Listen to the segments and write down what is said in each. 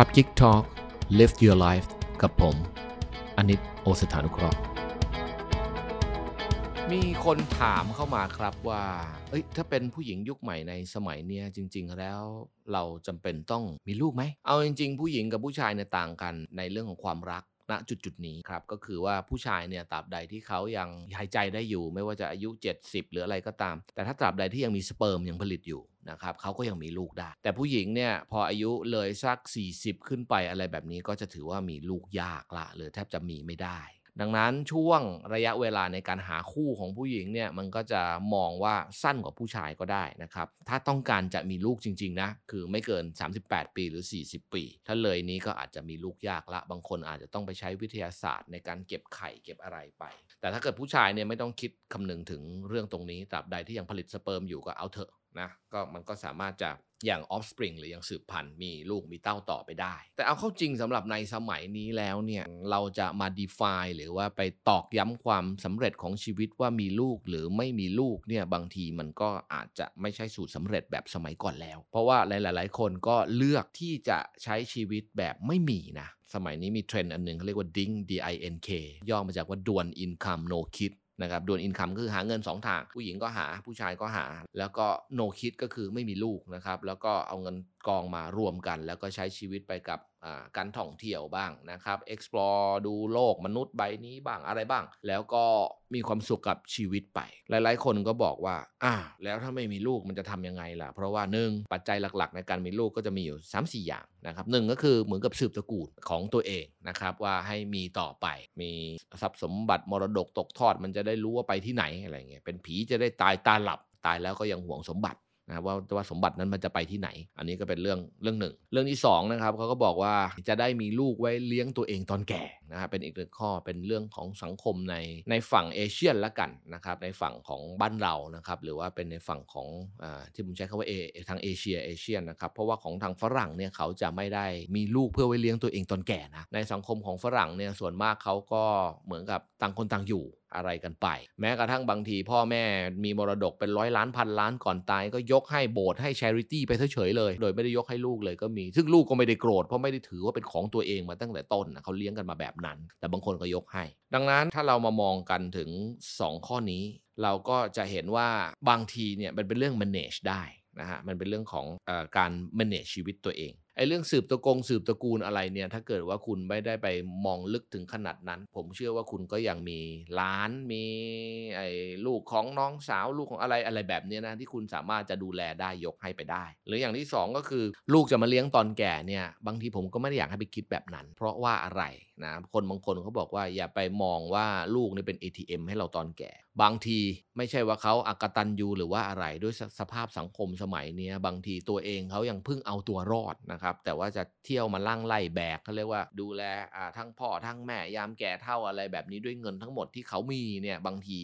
ครับ Geek Talk Live Your Life กับผมอนิตโอสถานุเคราะห์ มีคนถามเข้ามาครับว่า เอ้ย ถ้าเป็นผู้หญิงยุคใหม่ในสมัยเนี้ยจริง ๆ แล้วเราจำเป็นต้องมีลูกไหม เอาจริง ๆ ผู้หญิงกับผู้ชายเนี่ยต่างกันในเรื่องของความรัก ณจุดจุดนี้ครับก็คือว่าผู้ชายเนี่ยตราบใดที่เขายังหายใจได้อยู่ ไม่ว่าจะอายุ 70 หรืออะไรก็ตาม แต่ถ้าตราบใดที่ยังมีสเปิร์มยังผลิตอยู่นะครับเขาก็ยังมีลูกได้ แต่ผู้หญิงเนี่ยพออายุเลยสัก 40 ขึ้นไปอะไรแบบนี้ก็จะถือว่ามีลูกยากละหรือแทบจะมีไม่ได้ ดังนั้นช่วงระยะเวลาในการหาคู่ของผู้หญิงเนี่ยมันก็จะมองว่าสั้นกว่าผู้ชายก็ได้นะครับ ถ้าต้องการจะมีลูกจริง ๆ นะ คือไม่เกิน 38 ปีหรือ 40 ปี ถ้าเลยนี้ก็อาจจะมีลูกยากละ บางคนอาจจะต้องไปใช้วิทยาศาสตร์ในการเก็บไข่เก็บอะไรไป แต่ถ้าเกิดผู้ชายเนี่ยไม่ต้องคิดคำนึงถึงเรื่องตรงนี้ตราบใดที่ยังผลิตสเปิร์มอยู่ก็เอาเถอะ นะก็มันก็สามารถจะอย่าง offspring หรือยังสืบพันธุ์มีลูกมีเต้าต่อไปได้ แต่เอาเข้าจริงสำหรับในสมัยนี้แล้วเนี่ยเราจะมา define หรือว่าไปตอกย้ำความสำเร็จของชีวิตว่ามีลูกหรือไม่มีลูกเนี่ยบางทีมันก็อาจจะไม่ใช่สูตรสำเร็จแบบสมัยก่อนแล้ว เพราะว่าหลาย ๆ คนก็เลือกที่จะใช้ชีวิตแบบไม่มีนะสมัยนี้มีเทรนด์อันหนึ่งเขาเรียกว่า DINK D I N K ย่อมาจากว่าดวน income no kid นะครับดวนอินคัมคือหาเงิน 2 ทาง ผู้หญิงก็หาผู้ชายก็หา แล้วก็โนคิดก็คือไม่มีลูกนะครับแล้วก็เอาเงินกองมารวมกัน แล้วก็ใช้ชีวิตไปกับ การท่องเที่ยวบ้างนะครับ explore ดูโลกมนุษย์ใบนี้บ้างอะไรบ้าง แล้วก็มีความสุขกับชีวิตไป หลาย ๆ คนก็บอกว่าอ่าแล้วถ้าไม่มีลูกมันจะทำยังไงล่ะ เพราะว่าหนึ่งปัจจัยหลัก ๆ ในการมีลูกก็จะมีอยู่ 3 4 อย่างนะครับหนึ่งก็คือเหมือนกับสืบตระกูลของตัวเองนะครับว่าให้มีต่อไป มีทรัพย์สมบัติมรดกตกทอดมันจะได้รู้ว่าไปที่ไหนอะไรเงี้ยเป็นผีจะได้ตายตาหลับตายแล้วก็ยังห่วงสมบัติ นะว่าว่าสมบัตินั้นมันจะไปที่ไหน อันนี้ก็เป็นเรื่องเรื่องหนึ่ง เรื่องที่สองนะครับเขาก็บอกว่าจะได้มีลูกไว้เลี้ยงตัวเองตอนแก่นะครับเป็นอีกหนึ่งข้อเป็นเรื่องของสังคมในในฝั่งเอเชียนละกันนะครับในฝั่งของบ้านเรานะครับหรือว่าเป็นในฝั่งของอที่ผมใช้คำว่าเอทางเอเชียเอเชียนนะครับเพราะว่าของทางฝรั่งเนี่ยเขาจะไม่ได้มีลูกเพื่อไว้เลี้ยงตัวเองตอนแก่นะในสังคมของฝรั่งเนี่ยส่วนมากเขาก็เหมือนกับต่างคนต่างอยู่ อะไรกันไป แม้กระทั่งบางทีพ่อแม่มีมรดกเป็นร้อยล้านพันล้านก่อนตาย ก็ยกให้โบสถ์ให้ charity ไปเฉยเลย โดยไม่ได้ยกให้ลูกเลยก็มี ซึ่งลูกก็ไม่ได้โกรธเพราะไม่ได้ถือว่าเป็นของตัวเองมาตั้งแต่ต้นนะเขาเลี้ยงกันมาแบบนั้น แต่บางคนก็ยกให้ ดังนั้นถ้าเรามามองกันถึง 2 ข้อนี้ เราก็จะเห็นว่าบางทีเนี่ยมันเป็นเรื่อง manage ได้นะฮะมันเป็นเรื่องของอการ manage ชีวิตตัวเอง ไอ้เรื่องสืบตระกงสืบตระกูลอะไรเนี่ยถ้าเกิดว่าคุณไม่ได้ไปมองลึกถึงขนาดนั้น ผมเชื่อว่าคุณก็ยังมีล้านมีไอ้ลูกของน้องสาวลูกของอะไรอะไรแบบเนี้ยนะที่คุณสามารถจะดูแลได้ยกให้ไปได้ หรืออย่างที่สองก็คือ ลูกจะมาเลี้ยงตอนแก่เนี่ยบางทีผมก็ไม่ได้อยากให้ไปคิดแบบนั้น เพราะว่าอะไรนะคนบางคนเขาบอกว่าอย่าไปมองว่าลูกนี่เป็น ATM ให้เราตอนแก่ บางทีไม่ใช่ว่าเขาอากตันยูหรือว่าอะไรด้วยสสภาพสังคมสมัยเนี้ยบางทีตัวเองเขายังเพิ่งเอาตัวรอดนะครับแต่ว่าจะเที่ยวมาล่างไล่แบกเขาเรียกว่าดูแลทั้งพ่อทั้งแม่ยามแก่เท่าอะไรแบบนี้ด้วยเงินทั้งหมดที่เขามีเนี่ยบางที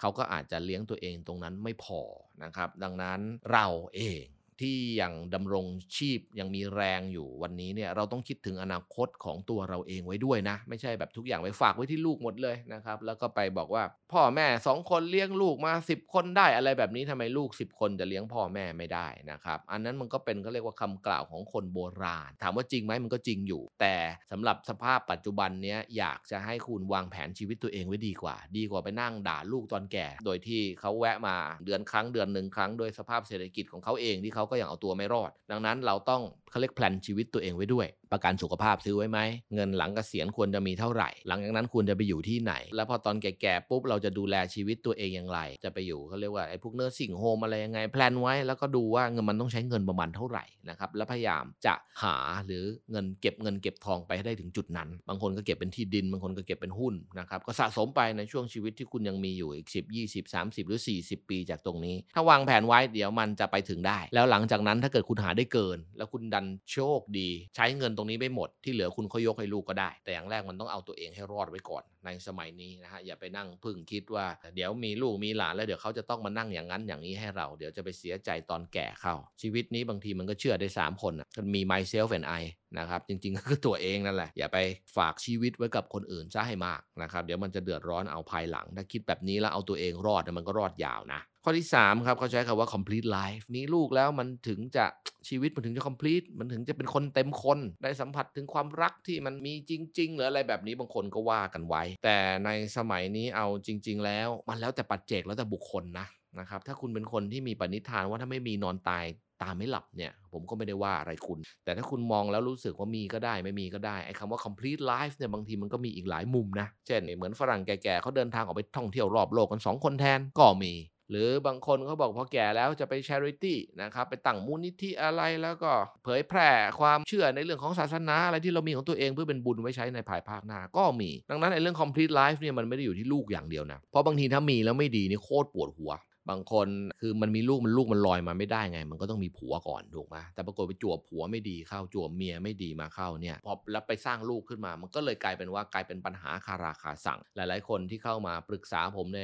เขาก็อาจจะเลี้ยงตัวเองตรงนั้นไม่พอนะครับ ดังนั้นเราเอง ที่ยังดำรงชีพยังมีแรงอยู่วันนี้เนี่ยเราต้องคิดถึงอนาคตของตัวเราเองไว้ด้วยนะ ไม่ใช่แบบทุกอย่างไปฝากไว้ที่ลูกหมดเลยนะครับ แล้วก็ไปบอกว่า พ่อแม่สองคนเลี้ยงลูกมา 10 คนได้อะไรแบบนี้ทำไมลูก 10 คนจะเลี้ยงพ่อแม่ไม่ได้นะครับ อันนั้นมันก็เป็นเขาเรียกว่าคำกล่าวของคนโบราณ ถามว่าจริงไหมมันก็จริงอยู่ แต่สำหรับสภาพปัจจุบันเนี้ยอยากจะให้คุณวางแผนชีวิตตัวเองไว้ดีกว่า ดีกว่าไปนั่งด่าลูกตอนแก่ โดยที่เขาแวะมาเดือนครั้งเดือนหนึ่งครั้งโดยสภาพเศรษฐกิจของเขาเองที่เขาก็ยังเอาตัวไม่รอด ดังนั้นเราต้องเขาเรียกแพลนชีวิตตัวเองไว้ด้วย ประกันสุขภาพซื้อไว้ไหม เงินหลังเกษียณควรจะมีเท่าไหร่ หลังจากนั้นควรจะไปอยู่ที่ไหน แล้วพอตอนแก่ๆปุ๊บเราจะดูแลชีวิตตัวเองอย่างไร จะไปอยู่เขาเรียกว่าไอ้พวกเนอร์สิ่งโฮมอะไรยังไงแพลนไว้แล้วก็ดูว่าเงินมันต้องใช้เงินประมาณเท่าไหร่นะครับแล้วพยายามจะหาหรือเงินเก็บเงินเก็บทองไปให้ได้ถึงจุดนั้น บางคนก็เก็บเป็นที่ดินบางคนก็เก็บเป็นหุ้นนะครับก็สะสมไปในช่วงชีวิตที่คุณยังมีอยู่อีก10 20 30 หรือ 40 ปีจากตรงนี้ ถ้าวางแผนไว้เดี๋ยวมันจะไปถึงได้แล้วหลังจากนั้นถ้าเกิดคุณหาได้เกิน แล้วคุณดันโชคดี ใช้เงินตรงนี้ไม่หมดที่เหลือคุณขอยกให้ลูกก็ได้ แต่อย่างแรกมันต้องเอาตัวเองให้รอดไว้ก่อน ในสมัยนี้นะฮะอย่าไปนั่งพึ่งคิดว่า เดี๋ยวมีลูกมีหลานแล้วเดี๋ยวเขาจะต้องมานั่งอย่างนั้นอย่างนี้ให้เราเดี๋ยวจะไปเสียใจตอนแก่เข้าชีวิตนี้บางทีมันก็เชื่อได้ 3 คนนะมันมี myself and I นะครับ จริงๆก็คือตัวเองนั่นแหละ อย่าไปฝากชีวิตไว้กับคนอื่นซะให้มากนะครับ เดี๋ยวมันจะเดือดร้อนเอาภายหลัง ถ้าคิดแบบนี้แล้วเอาตัวเองรอดมันก็รอดยาวนะ ข้อที่ 3 ครับเขาใช้คำว่า complete life มีลูกแล้วมันถึงจะชีวิตมันถึงจะ complete มันถึงจะเป็นคนเต็มคน ได้สัมผัสถึงความรักที่มันมีจริง ๆ หรืออะไรแบบนี้บางคนก็ว่ากันไว้ แต่ในสมัยนี้เอาจริง ๆ แล้ว มันแล้วแต่ปัจเจกแล้วแต่บุคคลนะ นะครับถ้าคุณเป็นคนที่มีปณิธานว่าถ้าไม่มีนอนตายตาไม่หลับเนี่ย ผมก็ไม่ได้ว่าอะไรคุณ แต่ถ้าคุณมองแล้วรู้สึกว่ามีก็ได้ไม่มีก็ได้ไอ้คำว่า complete life เนี่ยบางทีมันก็มีอีกหลายมุมนะ เช่น เหมือนฝรั่งแก่ๆเขาเดินทางออกไปท่องเที่ยวรอบโลกกัน 2 คนแทนก็มี หรือบางคนเขาบอกพอแก่แล้วจะไป charity นะครับไปตั้งมูลนิธิอะไรแล้วก็เผยแพร่ความเชื่อในเรื่องของศาสนาอะไรที่เรามีของตัวเองเพื่อเป็นบุญไว้ใช้ในภายภาคหน้าก็มี ดังนั้นไอ้เรื่อง complete life เนี่ยมันไม่ได้อยู่ที่ลูกอย่างเดียวนะเพราะบางทีถ้ามีแล้วไม่ดีนี่โคตรปวดหัว บางคนคือมันมีลูกมันลูกมันลอยมาไม่ได้ไง มันก็ต้องมีผัวก่อนถูกไหมแต่ปรากฏไปจวบผัวไม่ดีเข้าจวบเมียไม่ดีมาเข้าเนี่ยพอแล้วไปสร้างลูกขึ้นมา มันก็เลยกลายเป็นว่ากลายเป็นปัญหาคาราคาสั่ง หลาย ๆ คนที่เข้ามาปรึกษาผมใน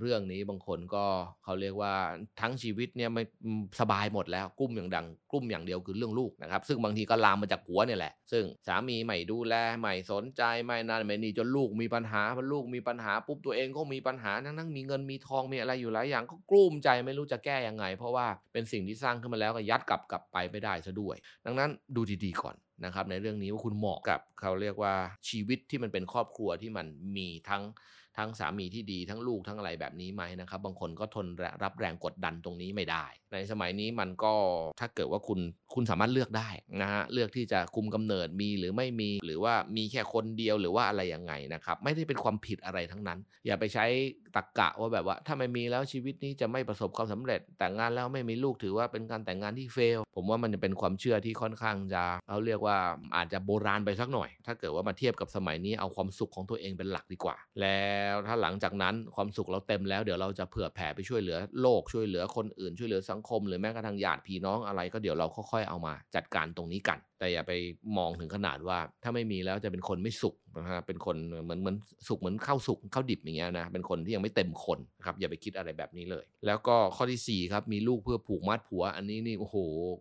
เรื่องนี้บางคนก็เขาเรียกว่าทั้งชีวิตเนี่ยไม่สบายหมดแล้วกุ้มอย่างดังกุ้มอย่างเดียวคือเรื่องลูกนะครับซึ่งบางทีก็ลามมาจากผัวเนี่ยแหละซึ่งสามีไม่ดูแลไม่สนใจไม่นานไม่นี่จนลูกมีปัญหาพอลูกมีปัญหาปุ๊บตัวเองก็มีปัญหาทั้งทั้งมีเงินมีทองมีอะไรอยู่หลายอย่างก็กลุ้มใจไม่รู้จะแก้ยังไง เพราะว่าเป็นสิ่งที่สร้างขึ้นมาแล้วก็ยัดกลับกลับไปไม่ได้ซะด้วย ดังนั้นดูดีๆก่อนนะครับในเรื่องนี้ว่าคุณเหมาะกับเขาเรียกว่าชีวิตที่มันเป็นครอบครัวที่มันมีทั้งทั้งสามีที่ดีทั้งลูกทั้งอะไรแบบนี้ไหมนะครับ บางคนก็ทนรับแรงกดดันตรงนี้ไม่ได้ ในสมัยนี้มันก็ถ้าเกิดว่าคุณคุณสามารถเลือกได้นะฮะเลือกที่จะคุมกำเนิดมีหรือไม่มีหรือว่ามีแค่คนเดียวหรือว่าอะไรยังไงนะครับ ไม่ได้เป็นความผิดอะไรทั้งนั้น อย่าไปใช้ตรกกะว่าแบบว่า ถ้าไม่มีแล้วชีวิตนี้จะไม่ประสบความสำเร็จ แต่งงานแล้วไม่มีลูกถือว่าเป็นการแต่งงานที่เฟลผมว่ามันจะเป็นความเชื่อที่ค่อนข้างจะเขาเรียกว่าอาจจะโบราณไปสักหน่อย ถ้าเกิดว่ามาเทียบกับสมัยนี้เอาความสุขของตัวเองเป็นหลักดีกว่า แล้วถ้าหลังจากนั้นความสุขเราเต็มแล้วเดี๋ยวเราจะเผื่อแผ่ไปช่วยเหลือโลกช่วยเหลือคนอื่นช่วยเหลือสังคม หรือแม้กระทั่งญาติพี่น้องอะไรก็เดี๋ยวเราค่อยๆเอามาจัดการตรงนี้กัน แต่อย่าไปมองถึงขนาดว่าถ้าไม่มีแล้วจะเป็นคนไม่สุข นะฮะเป็นคนเหมือนเหมือนสุขเหมือนข้าวสุกข้าวดิบอย่างเงี้ยนะเป็นคนที่ยังไม่เต็มคนนะครับอย่าไปคิดอะไรแบบนี้เลย แล้วก็ข้อที่4ครับมีลูกเพื่อผูกมัดผัว อันนี้นี่โอ้โห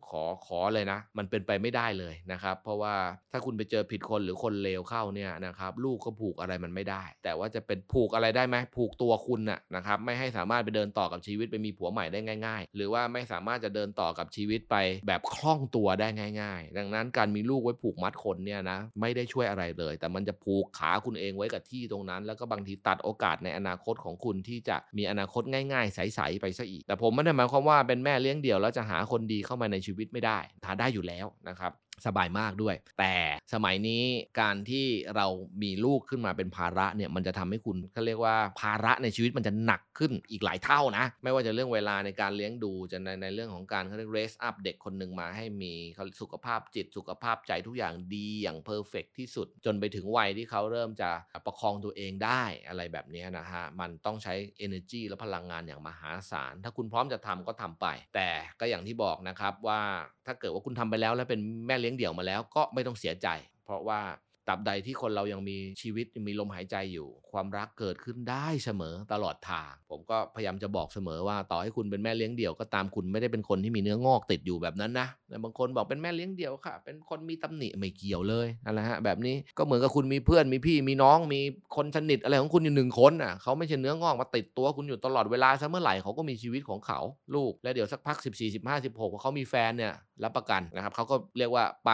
ขอขอเลยนะ มันเป็นไปไม่ได้เลยนะครับ เพราะว่าถ้าคุณไปเจอผิดคนหรือคนเลวเข้าเนี่ยนะครับลูกก็ผูกอะไรมันไม่ได้ แต่ว่าจะเป็นผูกอะไรได้ไหมผูกตัวคุณน่ะนะครับไม่ให้สามารถไปเดินต่อกับชีวิตไปมีผัวใหม่ได้ง่าย ๆ หรือว่าไม่สามารถจะเดินต่อกับชีวิตไปแบบคล่องตัวได้ง่าย ๆ ดังนั้นการมีลูกไว้ผูกมัดคนเนี่ยนะไม่ได้ช่วยอะไรเลย แต่มันจะผูกขาคุณเองไว้กับที่ตรงนั้น แล้วก็บางทีตัดโอกาสในอนาคตของคุณที่จะมีอนาคตง่ายๆ ใสๆไปซะอีก แต่ผมไม่ได้หมายความว่าเป็นแม่เลี้ยงเดี่ยวแล้วจะหาคนดีเข้ามาในชีวิตไม่ได้หาได้อยู่แล้วนะครับ สบายมากด้วย แต่สมัยนี้การที่เรามีลูกขึ้นมาเป็นภาระเนี่ยมันจะทำให้คุณเขาเรียกว่าภาระในชีวิตมันจะหนักขึ้นอีกหลายเท่านะ ไม่ว่าจะเรื่องเวลาในการเลี้ยงดูจะในในเรื่องของการเขาเรียก raise up เด็กคนหนึ่งมาให้มีเขาสุขภาพจิตสุขภาพใจทุกอย่างดีอย่างเพอร์เฟกที่สุด จนไปถึงวัยที่เขาเริ่มจะประคองตัวเองได้อะไรแบบนี้นะฮะมันต้องใช้ energy และพลังงานอย่างมหาศาล ถ้าคุณพร้อมจะทำก็ทำไป แต่ก็อย่างที่บอกนะครับว่าถ้าเกิดว่าคุณทำไปแล้วแล้วเป็นแม่เลี้ยงเดี่ยวมาแล้วก็ไม่ต้องเสียใจ เพราะว่าตราบใดที่คนเรายังมีชีวิตยังมีลมหายใจอยู่ ความรักเกิดขึ้นได้เสมอตลอดทาง ผมก็พยายามจะบอกเสมอว่าต่อให้คุณเป็นแม่เลี้ยงเดี่ยวก็ตามคุณไม่ได้เป็นคนที่มีเนื้องอกติดอยู่แบบนั้นนะแต่บางคนบอกเป็นแม่เลี้ยงเดี่ยวค่ะ เป็นคนมีตำหนิไม่เกี่ยวเลยนั่นแหละฮะแบบนี้ก็เหมือนกับคุณมีเพื่อนมีพี่มีน้องมีคนสนิทอะไรของคุณอยู่หนึ่งคนอะเขาไม่ใช่เนื้องอกมาติดตัวคุณอยู่ตลอดเวลาซะเมื่อไหร่เขาก็มีชีวิตของเขาลูก แล้วเดี๋ยวสักพัก 14 15 16พอเขามีแฟนเนี่ย รับประกันนะครับเขาก็เรียกว่าไป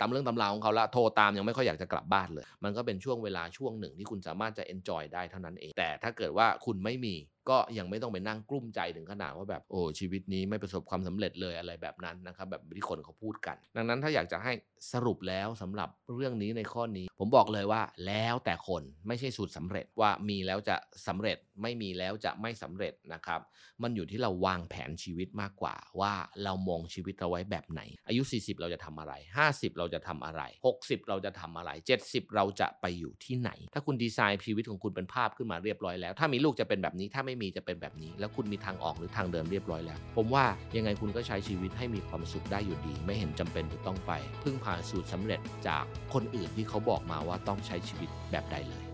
ตามเรื่องตำราของเขาละโทรตามยังไม่ค่อยอยากจะกลับบ้านเลย มันก็เป็นช่วงเวลาช่วงหนึ่งที่คุณสามารถจะ enjoy ได้เท่านั้นเอง แต่ถ้าเกิดว่าคุณไม่มี ก็ยังไม่ต้องไปนั่งกลุ้มใจถึงขนาดว่าแบบโอ้ชีวิตนี้ไม่ประสบความสำเร็จเลยอะไรแบบนั้นนะครับแบบที่คนเขาพูดกัน ดังนั้นถ้าอยากจะให้สรุปแล้วสำหรับเรื่องนี้ในข้อนี้ ผมบอกเลยว่าแล้วแต่คนไม่ใช่สูตรสำเร็จว่ามีแล้วจะสำเร็จไม่มีแล้วจะไม่สำเร็จนะครับ มันอยู่ที่เราวางแผนชีวิตมากกว่า ว่าเรามองชีวิตเราไว้แบบไหน อายุ 40 เราจะทำอะไร 50 เราจะทำอะไร 60 เราจะทำอะไร 70 เราจะไปอยู่ที่ไหน ถ้าคุณดีไซน์ชีวิตของคุณเป็นภาพขึ้นมาเรียบร้อยแล้ว ถ้ามีลูกจะเป็นแบบนี้ถ้าไม่มีจะเป็นแบบนี้ แล้วคุณมีทางออกหรือทางเดินเรียบร้อยแล้ว ผมว่ายังไงคุณก็ใช้ชีวิตให้มีความสุขได้อยู่ดี ไม่เห็นจำเป็นจะต้องไป พึ่งพาสูตรสำเร็จจากคนอื่นที่เขาบอกมาว่าต้องใช้ชีวิตแบบใดเลย